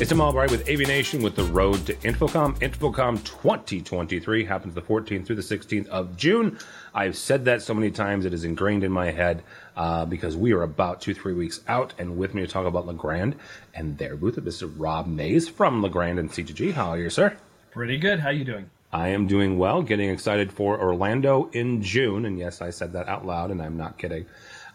It's Tim Albright with AVNation with the road to InfoComm. InfoComm 2023 happens the 14th through the 16th of June. I've said that so many times it is ingrained in my head uh, because we are about two, three weeks out. And with me to talk about Legrand and their booth, this is Rob Mays from Legrand and C2G. How are you, sir? Pretty good. How are you doing? I am doing well, getting excited for Orlando in June. And yes, I said that out loud, and I'm not kidding.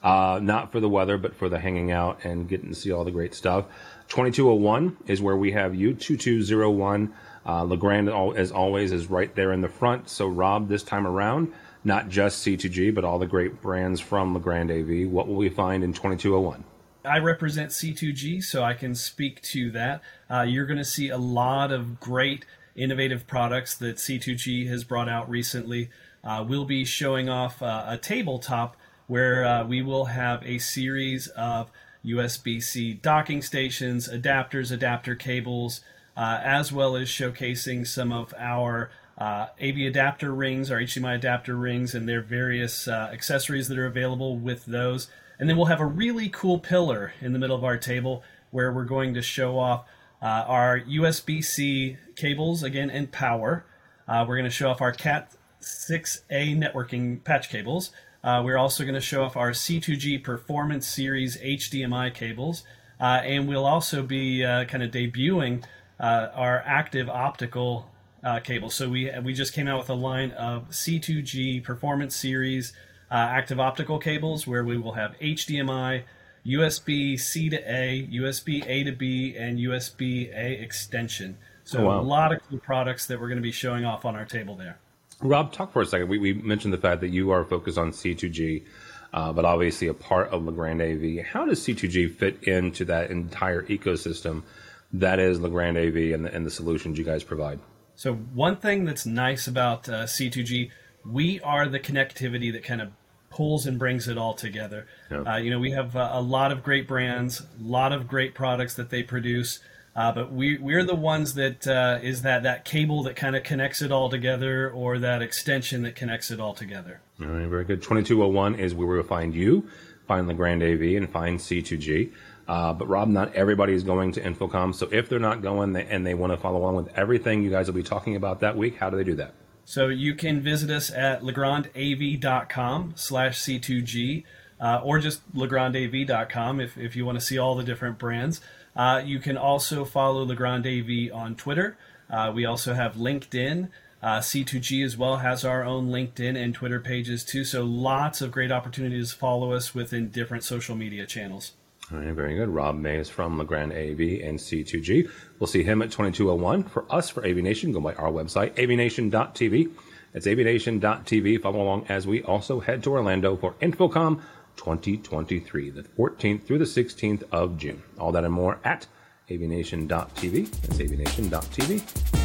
Uh, not for the weather, but for the hanging out and getting to see all the great stuff. 2201 is where we have you. 2201. Uh, Legrand, as always, is right there in the front. So, Rob, this time around, not just C2G, but all the great brands from Legrand AV. What will we find in 2201? I represent C2G, so I can speak to that. Uh, you're going to see a lot of great, innovative products that C2G has brought out recently. Uh, we'll be showing off uh, a tabletop where uh, we will have a series of USB C docking stations, adapters, adapter cables, uh, as well as showcasing some of our uh, AV adapter rings, our HDMI adapter rings, and their various uh, accessories that are available with those. And then we'll have a really cool pillar in the middle of our table where we're going to show off uh, our USB C cables again and power. Uh, we're going to show off our Cat 6A networking patch cables. Uh, we're also going to show off our C2G Performance Series HDMI cables, uh, and we'll also be uh, kind of debuting uh, our active optical uh, cables. So we we just came out with a line of C2G Performance Series uh, active optical cables, where we will have HDMI. USB C to A, USB A to B, and USB A extension. So oh, wow. a lot of cool products that we're going to be showing off on our table there. Rob, talk for a second. We, we mentioned the fact that you are focused on C2G, uh, but obviously a part of Legrand AV. How does C2G fit into that entire ecosystem that is Legrand AV and the, and the solutions you guys provide? So, one thing that's nice about uh, C2G, we are the connectivity that kind of pulls and brings it all together. Yeah. Uh, you know, we have uh, a lot of great brands, a lot of great products that they produce. Uh, but we we're the ones that uh, is that that cable that kind of connects it all together, or that extension that connects it all together. All right, very good. Twenty two hundred one is where we'll find you, find Legrand AV, and find C2G. Uh, but Rob, not everybody is going to InfoComm, so if they're not going and they want to follow along with everything you guys will be talking about that week, how do they do that? So you can visit us at legrandav.com slash C2G uh, or just legrandav.com if, if you want to see all the different brands. Uh, you can also follow Legrand AV on Twitter. Uh, we also have LinkedIn. Uh, C2G as well has our own LinkedIn and Twitter pages too. So lots of great opportunities to follow us within different social media channels. All right, very good. Rob Mays from Legrand AV and C2G. We'll see him at 2201. For us, for AVNation, go by our website, avnation.tv. It's avnation.tv. Follow along as we also head to Orlando for InfoComm 2023, the 14th through the 16th of June. All that and more at avnation.tv. That's avnation.tv.